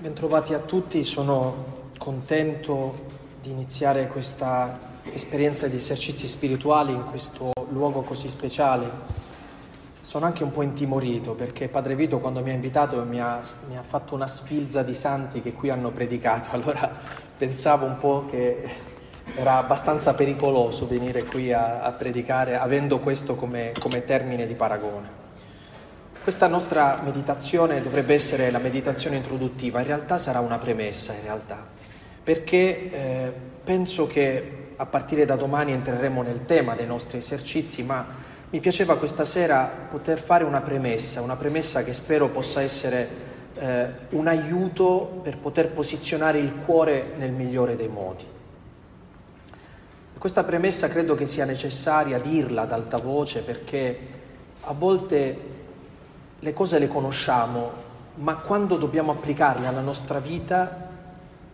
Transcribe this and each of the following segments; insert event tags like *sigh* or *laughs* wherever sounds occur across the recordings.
Bentrovati a tutti, sono contento di iniziare questa esperienza di esercizi spirituali in questo luogo così speciale. Sono anche un po' intimorito perché Padre Vito quando mi ha invitato mi ha, mi ha fatto una sfilza di santi che qui hanno predicato, *laughs* allora pensavo un po' che era abbastanza pericoloso venire qui a, a predicare avendo questo come, come termine di paragone. Questa nostra meditazione dovrebbe essere la meditazione introduttiva, in realtà sarà una premessa, in realtà, perché eh, penso che a partire da domani entreremo nel tema dei nostri esercizi, ma mi piaceva questa sera poter fare una premessa, una premessa che spero possa essere eh, un aiuto per poter posizionare il cuore nel migliore dei modi. Questa premessa credo che sia necessaria dirla ad alta voce perché a volte le cose le conosciamo, ma quando dobbiamo applicarle alla nostra vita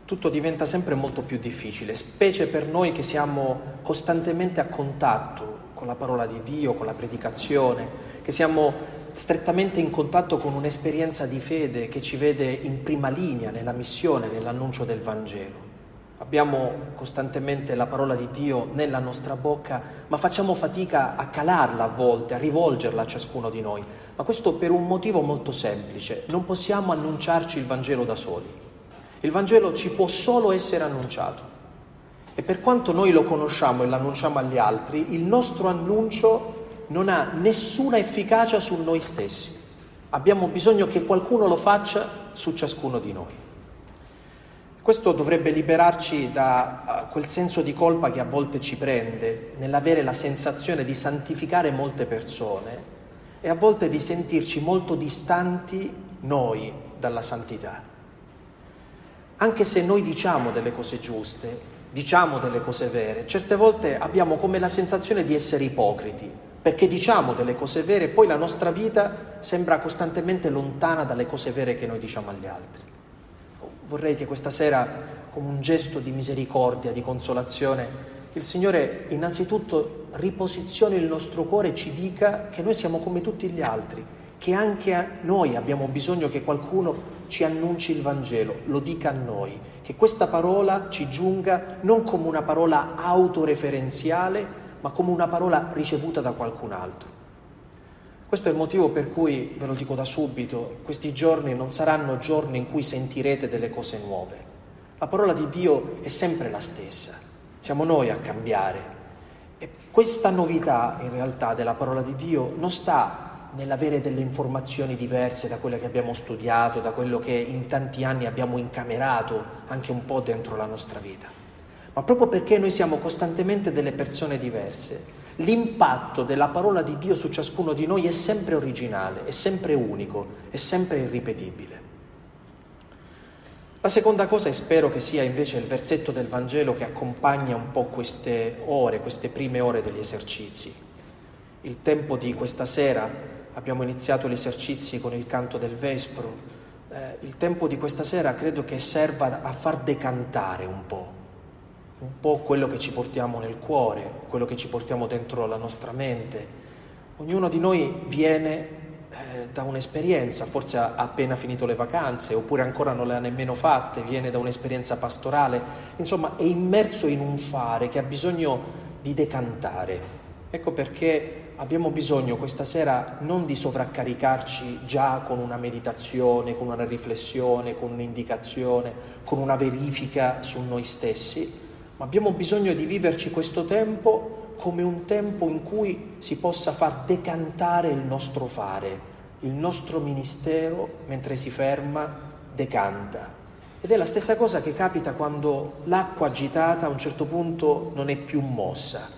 tutto diventa sempre molto più difficile, specie per noi che siamo costantemente a contatto con la parola di Dio, con la predicazione, che siamo strettamente in contatto con un'esperienza di fede che ci vede in prima linea nella missione, nell'annuncio del Vangelo. Abbiamo costantemente la parola di Dio nella nostra bocca, ma facciamo fatica a calarla a volte, a rivolgerla a ciascuno di noi. Ma questo per un motivo molto semplice. Non possiamo annunciarci il Vangelo da soli. Il Vangelo ci può solo essere annunciato. E per quanto noi lo conosciamo e l'annunciamo agli altri, il nostro annuncio non ha nessuna efficacia su noi stessi. Abbiamo bisogno che qualcuno lo faccia su ciascuno di noi. Questo dovrebbe liberarci da quel senso di colpa che a volte ci prende nell'avere la sensazione di santificare molte persone e a volte di sentirci molto distanti noi dalla santità. Anche se noi diciamo delle cose giuste, diciamo delle cose vere, certe volte abbiamo come la sensazione di essere ipocriti, perché diciamo delle cose vere e poi la nostra vita sembra costantemente lontana dalle cose vere che noi diciamo agli altri. Vorrei che questa sera, come un gesto di misericordia, di consolazione, il Signore innanzitutto riposizioni il nostro cuore ci dica che noi siamo come tutti gli altri, che anche noi abbiamo bisogno che qualcuno ci annunci il Vangelo, lo dica a noi, che questa parola ci giunga non come una parola autoreferenziale, ma come una parola ricevuta da qualcun altro. Questo è il motivo per cui, ve lo dico da subito, questi giorni non saranno giorni in cui sentirete delle cose nuove. La parola di Dio è sempre la stessa, siamo noi a cambiare. E questa novità in realtà della parola di Dio non sta nell'avere delle informazioni diverse da quelle che abbiamo studiato, da quello che in tanti anni abbiamo incamerato anche un po' dentro la nostra vita, ma proprio perché noi siamo costantemente delle persone diverse l'impatto della parola di Dio su ciascuno di noi è sempre originale, è sempre unico, è sempre irripetibile. La seconda cosa, e spero che sia invece il versetto del Vangelo che accompagna un po' queste ore, queste prime ore degli esercizi. Il tempo di questa sera, abbiamo iniziato gli esercizi con il canto del Vespro, eh, il tempo di questa sera credo che serva a far decantare un po' un po' quello che ci portiamo nel cuore, quello che ci portiamo dentro la nostra mente. Ognuno di noi viene eh, da un'esperienza, forse ha appena finito le vacanze oppure ancora non le ha nemmeno fatte, viene da un'esperienza pastorale, insomma è immerso in un fare che ha bisogno di decantare. Ecco perché abbiamo bisogno questa sera non di sovraccaricarci già con una meditazione, con una riflessione, con un'indicazione, con una verifica su noi stessi, ma abbiamo bisogno di viverci questo tempo come un tempo in cui si possa far decantare il nostro fare, il nostro ministero mentre si ferma decanta. Ed è la stessa cosa che capita quando l'acqua agitata a un certo punto non è più mossa.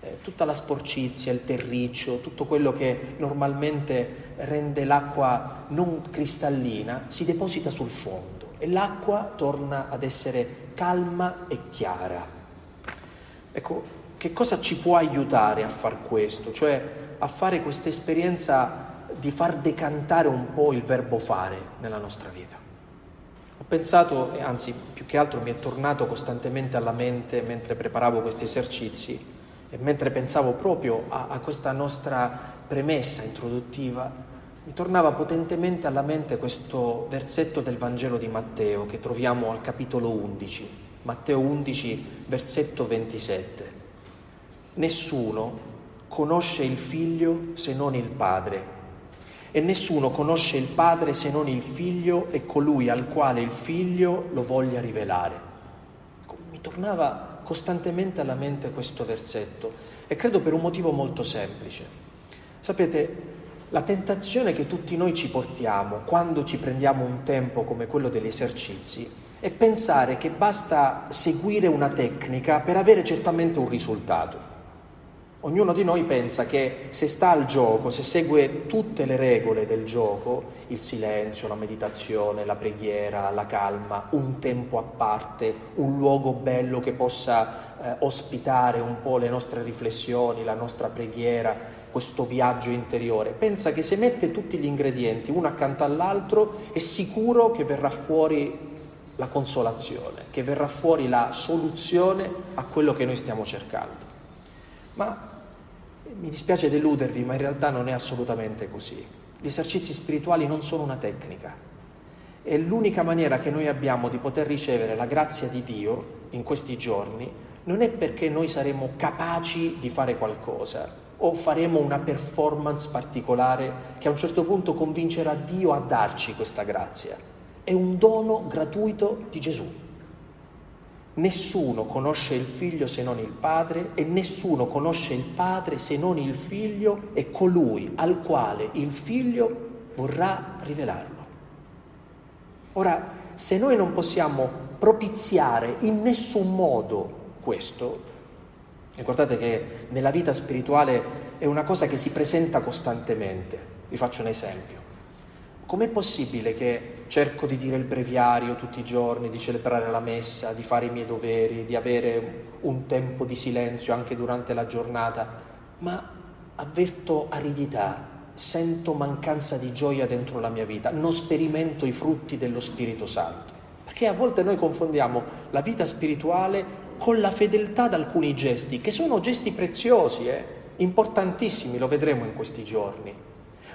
Eh, tutta la sporcizia, il terriccio, tutto quello che normalmente rende l'acqua non cristallina si deposita sul fondo e l'acqua torna ad essere calma e chiara. Ecco, che cosa ci può aiutare a far questo? Cioè a fare questa esperienza di far decantare un po' il verbo fare nella nostra vita. Ho pensato, e anzi più che altro mi è tornato costantemente alla mente mentre preparavo questi esercizi e mentre pensavo proprio a, a questa nostra premessa introduttiva, mi tornava potentemente alla mente questo versetto del Vangelo di Matteo che troviamo al capitolo 11, Matteo 11, versetto 27. Nessuno conosce il figlio se non il padre e nessuno conosce il padre se non il figlio e colui al quale il figlio lo voglia rivelare. Mi tornava costantemente alla mente questo versetto e credo per un motivo molto semplice. Sapete, la tentazione che tutti noi ci portiamo quando ci prendiamo un tempo come quello degli esercizi è pensare che basta seguire una tecnica per avere certamente un risultato. Ognuno di noi pensa che se sta al gioco, se segue tutte le regole del gioco, il silenzio, la meditazione, la preghiera, la calma, un tempo a parte, un luogo bello che possa eh, ospitare un po' le nostre riflessioni, la nostra preghiera, questo viaggio interiore, pensa che se mette tutti gli ingredienti uno accanto all'altro è sicuro che verrà fuori la consolazione, che verrà fuori la soluzione a quello che noi stiamo cercando. Ma mi dispiace deludervi, ma in realtà non è assolutamente così. Gli esercizi spirituali non sono una tecnica. E l'unica maniera che noi abbiamo di poter ricevere la grazia di Dio in questi giorni non è perché noi saremo capaci di fare qualcosa, o faremo una performance particolare che a un certo punto convincerà Dio a darci questa grazia. È un dono gratuito di Gesù. Nessuno conosce il figlio se non il padre e nessuno conosce il padre se non il figlio e colui al quale il figlio vorrà rivelarlo. Ora, se noi non possiamo propiziare in nessun modo questo, Ricordate che nella vita spirituale è una cosa che si presenta costantemente. Vi faccio un esempio. Com'è possibile che cerco di dire il breviario tutti i giorni, di celebrare la messa, di fare i miei doveri, di avere un tempo di silenzio anche durante la giornata, ma avverto aridità, sento mancanza di gioia dentro la mia vita, non sperimento i frutti dello Spirito Santo? Perché a volte noi confondiamo la vita spirituale con la fedeltà ad alcuni gesti, che sono gesti preziosi, eh, importantissimi, lo vedremo in questi giorni.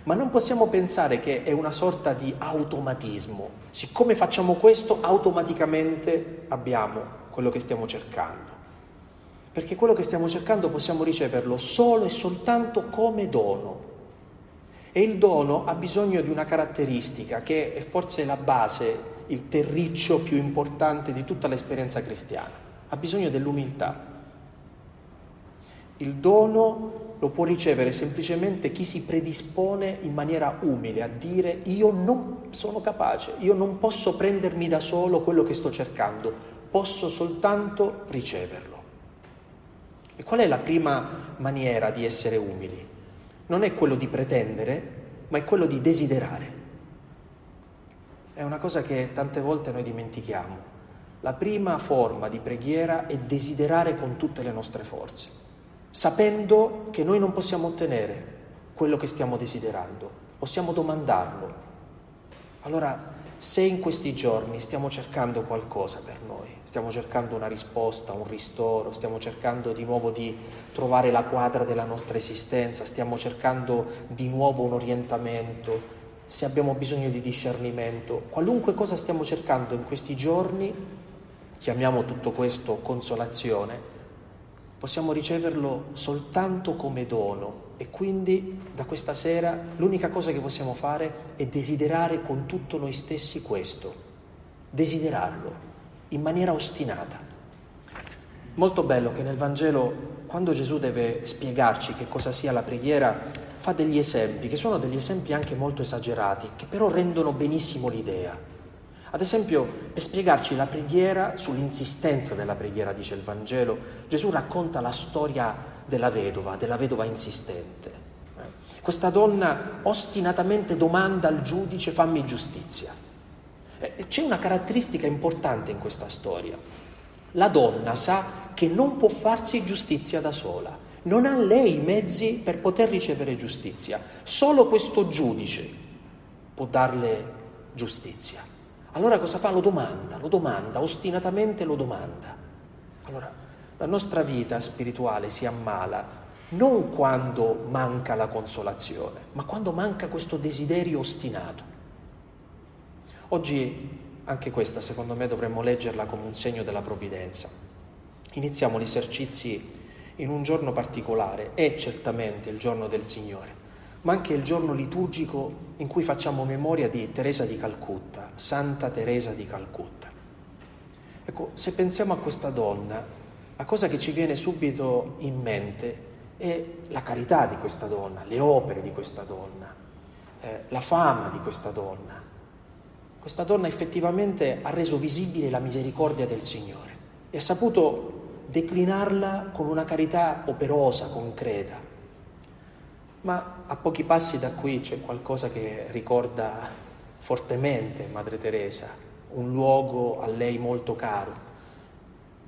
Ma non possiamo pensare che è una sorta di automatismo. Siccome facciamo questo, automaticamente abbiamo quello che stiamo cercando. Perché quello che stiamo cercando possiamo riceverlo solo e soltanto come dono. E il dono ha bisogno di una caratteristica che è forse la base, il terriccio più importante di tutta l'esperienza cristiana ha bisogno dell'umiltà. Il dono lo può ricevere semplicemente chi si predispone in maniera umile a dire io non sono capace, io non posso prendermi da solo quello che sto cercando, posso soltanto riceverlo. E qual è la prima maniera di essere umili? Non è quello di pretendere, ma è quello di desiderare. È una cosa che tante volte noi dimentichiamo. La prima forma di preghiera è desiderare con tutte le nostre forze, sapendo che noi non possiamo ottenere quello che stiamo desiderando, possiamo domandarlo. Allora, se in questi giorni stiamo cercando qualcosa per noi, stiamo cercando una risposta, un ristoro, stiamo cercando di nuovo di trovare la quadra della nostra esistenza, stiamo cercando di nuovo un orientamento, se abbiamo bisogno di discernimento, qualunque cosa stiamo cercando in questi giorni, chiamiamo tutto questo consolazione, possiamo riceverlo soltanto come dono e quindi da questa sera l'unica cosa che possiamo fare è desiderare con tutto noi stessi questo, desiderarlo in maniera ostinata. Molto bello che nel Vangelo, quando Gesù deve spiegarci che cosa sia la preghiera, fa degli esempi, che sono degli esempi anche molto esagerati, che però rendono benissimo l'idea. Ad esempio, per spiegarci la preghiera, sull'insistenza della preghiera, dice il Vangelo, Gesù racconta la storia della vedova, della vedova insistente. Eh, questa donna ostinatamente domanda al giudice fammi giustizia. Eh, c'è una caratteristica importante in questa storia. La donna sa che non può farsi giustizia da sola, non ha lei i mezzi per poter ricevere giustizia. Solo questo giudice può darle giustizia. Allora cosa fa? Lo domanda, lo domanda, ostinatamente lo domanda. Allora, la nostra vita spirituale si ammala non quando manca la consolazione, ma quando manca questo desiderio ostinato. Oggi anche questa, secondo me, dovremmo leggerla come un segno della provvidenza. Iniziamo gli esercizi in un giorno particolare, è certamente il giorno del Signore, ma anche il giorno liturgico in cui facciamo memoria di Teresa di Calcutta, Santa Teresa di Calcutta. Ecco, se pensiamo a questa donna, la cosa che ci viene subito in mente è la carità di questa donna, le opere di questa donna, eh, la fama di questa donna. Questa donna effettivamente ha reso visibile la misericordia del Signore e ha saputo declinarla con una carità operosa, concreta. Ma a pochi passi da qui c'è qualcosa che ricorda fortemente Madre Teresa, un luogo a lei molto caro.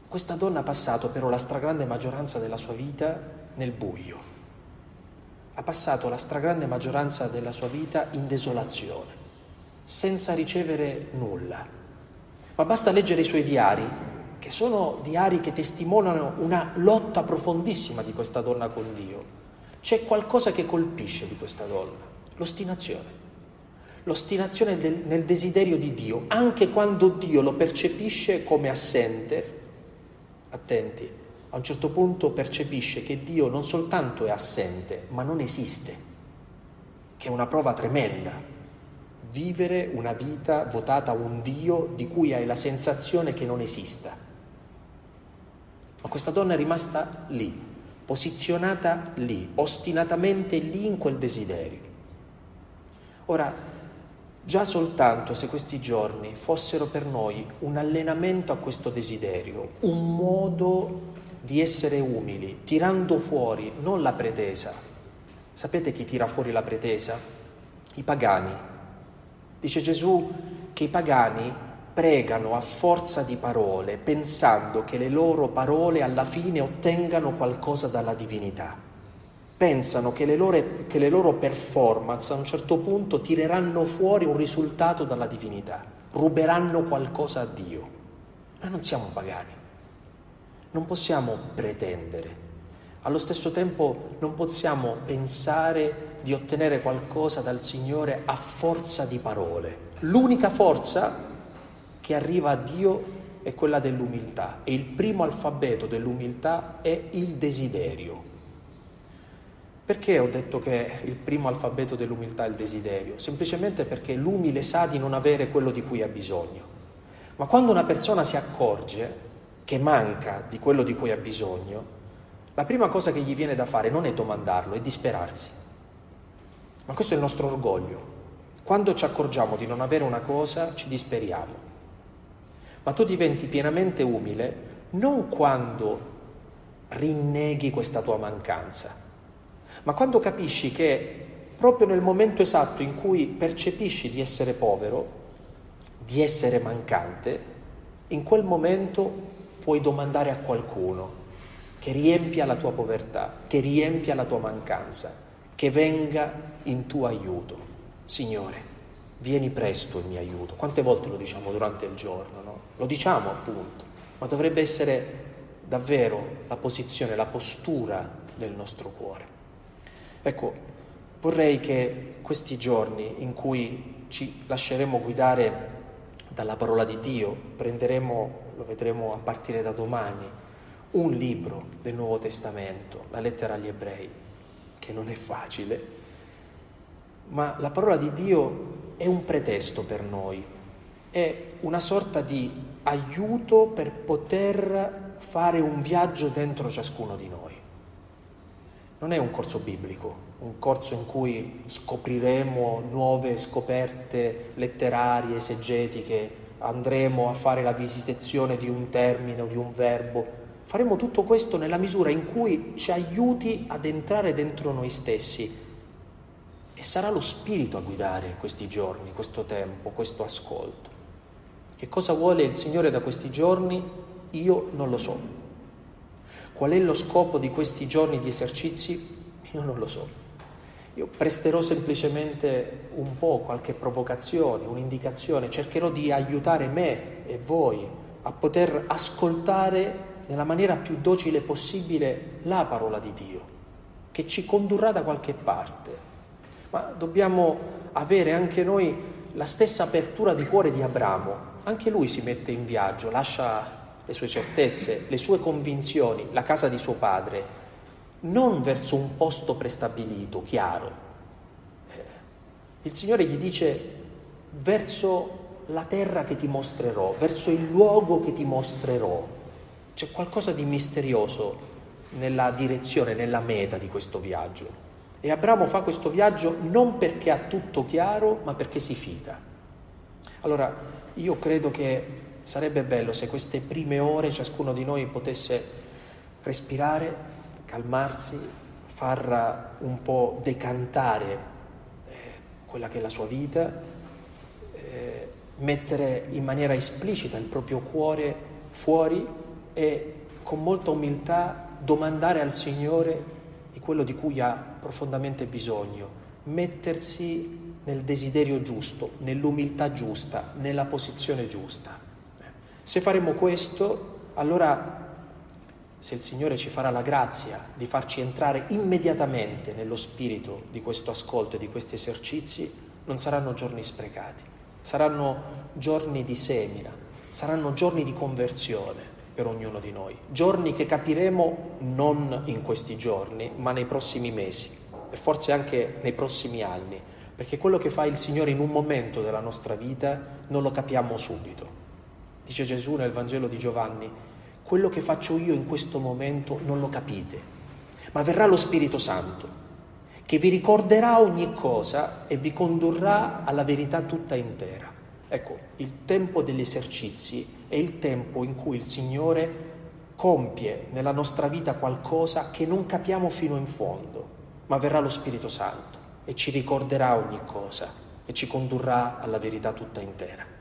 Questa donna ha passato però la stragrande maggioranza della sua vita nel buio. Ha passato la stragrande maggioranza della sua vita in desolazione, senza ricevere nulla. Ma basta leggere i suoi diari, che sono diari che testimoniano una lotta profondissima di questa donna con Dio. C'è qualcosa che colpisce di questa donna, l'ostinazione. L'ostinazione del, nel desiderio di Dio, anche quando Dio lo percepisce come assente. Attenti, a un certo punto percepisce che Dio non soltanto è assente, ma non esiste, che è una prova tremenda. Vivere una vita votata a un Dio di cui hai la sensazione che non esista. Ma questa donna è rimasta lì, posizionata lì, ostinatamente lì in quel desiderio. Ora, già soltanto se questi giorni fossero per noi un allenamento a questo desiderio, un modo di essere umili, tirando fuori non la pretesa. Sapete chi tira fuori la pretesa? I pagani. Dice Gesù che i pagani pregano a forza di parole, pensando che le loro parole alla fine ottengano qualcosa dalla divinità. Pensano che le, loro, che le loro performance a un certo punto tireranno fuori un risultato dalla divinità, ruberanno qualcosa a Dio. Noi non siamo pagani non possiamo pretendere. Allo stesso tempo non possiamo pensare di ottenere qualcosa dal Signore a forza di parole. L'unica forza che arriva a Dio è quella dell'umiltà e il primo alfabeto dell'umiltà è il desiderio. Perché ho detto che il primo alfabeto dell'umiltà è il desiderio? Semplicemente perché l'umile sa di non avere quello di cui ha bisogno. Ma quando una persona si accorge che manca di quello di cui ha bisogno, la prima cosa che gli viene da fare non è domandarlo, è disperarsi. Ma questo è il nostro orgoglio. Quando ci accorgiamo di non avere una cosa, ci disperiamo. Ma tu diventi pienamente umile non quando rinneghi questa tua mancanza, ma quando capisci che proprio nel momento esatto in cui percepisci di essere povero, di essere mancante, in quel momento puoi domandare a qualcuno che riempia la tua povertà, che riempia la tua mancanza, che venga in tuo aiuto. Signore, vieni presto in mio aiuto. Quante volte lo diciamo durante il giorno? No? Lo diciamo appunto, ma dovrebbe essere davvero la posizione, la postura del nostro cuore. Ecco, vorrei che questi giorni in cui ci lasceremo guidare dalla parola di Dio, prenderemo lo vedremo a partire da domani, un libro del Nuovo Testamento, la lettera agli ebrei, che non è facile, ma la parola di Dio è un pretesto per noi, è una sorta di aiuto per poter fare un viaggio dentro ciascuno di noi. Non è un corso biblico, un corso in cui scopriremo nuove scoperte letterarie, esegetiche, andremo a fare la visitazione di un termine o di un verbo. Faremo tutto questo nella misura in cui ci aiuti ad entrare dentro noi stessi. E sarà lo Spirito a guidare questi giorni, questo tempo, questo ascolto. Che cosa vuole il Signore da questi giorni? Io non lo so. Qual è lo scopo di questi giorni di esercizi? Io non lo so. Io presterò semplicemente un po' qualche provocazione, un'indicazione, cercherò di aiutare me e voi a poter ascoltare nella maniera più docile possibile la parola di Dio. che ci condurrà da qualche parte. Ma dobbiamo avere anche noi la stessa apertura di cuore di Abramo. Anche lui si mette in viaggio, lascia le sue certezze, le sue convinzioni, la casa di suo padre, non verso un posto prestabilito, chiaro. Eh, il Signore gli dice verso la terra che ti mostrerò, verso il luogo che ti mostrerò. C'è qualcosa di misterioso nella direzione, nella meta di questo viaggio. E Abramo fa questo viaggio non perché ha tutto chiaro, ma perché si fida. Allora, io credo che sarebbe bello se queste prime ore ciascuno di noi potesse respirare, calmarsi, far un po' decantare eh, quella che è la sua vita, eh, mettere in maniera esplicita il proprio cuore fuori e con molta umiltà domandare al Signore di quello di cui ha profondamente bisogno, mettersi nel desiderio giusto, nell'umiltà giusta, nella posizione giusta. Se faremo questo, allora se il Signore ci farà la grazia di farci entrare immediatamente nello spirito di questo ascolto e di questi esercizi, non saranno giorni sprecati, saranno giorni di semina, saranno giorni di conversione, per ognuno di noi. Giorni che capiremo non in questi giorni, ma nei prossimi mesi e forse anche nei prossimi anni, perché quello che fa il Signore in un momento della nostra vita non lo capiamo subito. Dice Gesù nel Vangelo di Giovanni, quello che faccio io in questo momento non lo capite, ma verrà lo Spirito Santo che vi ricorderà ogni cosa e vi condurrà alla verità tutta intera. Ecco, il tempo degli esercizi è il tempo in cui il Signore compie nella nostra vita qualcosa che non capiamo fino in fondo, ma verrà lo Spirito Santo e ci ricorderà ogni cosa e ci condurrà alla verità tutta intera.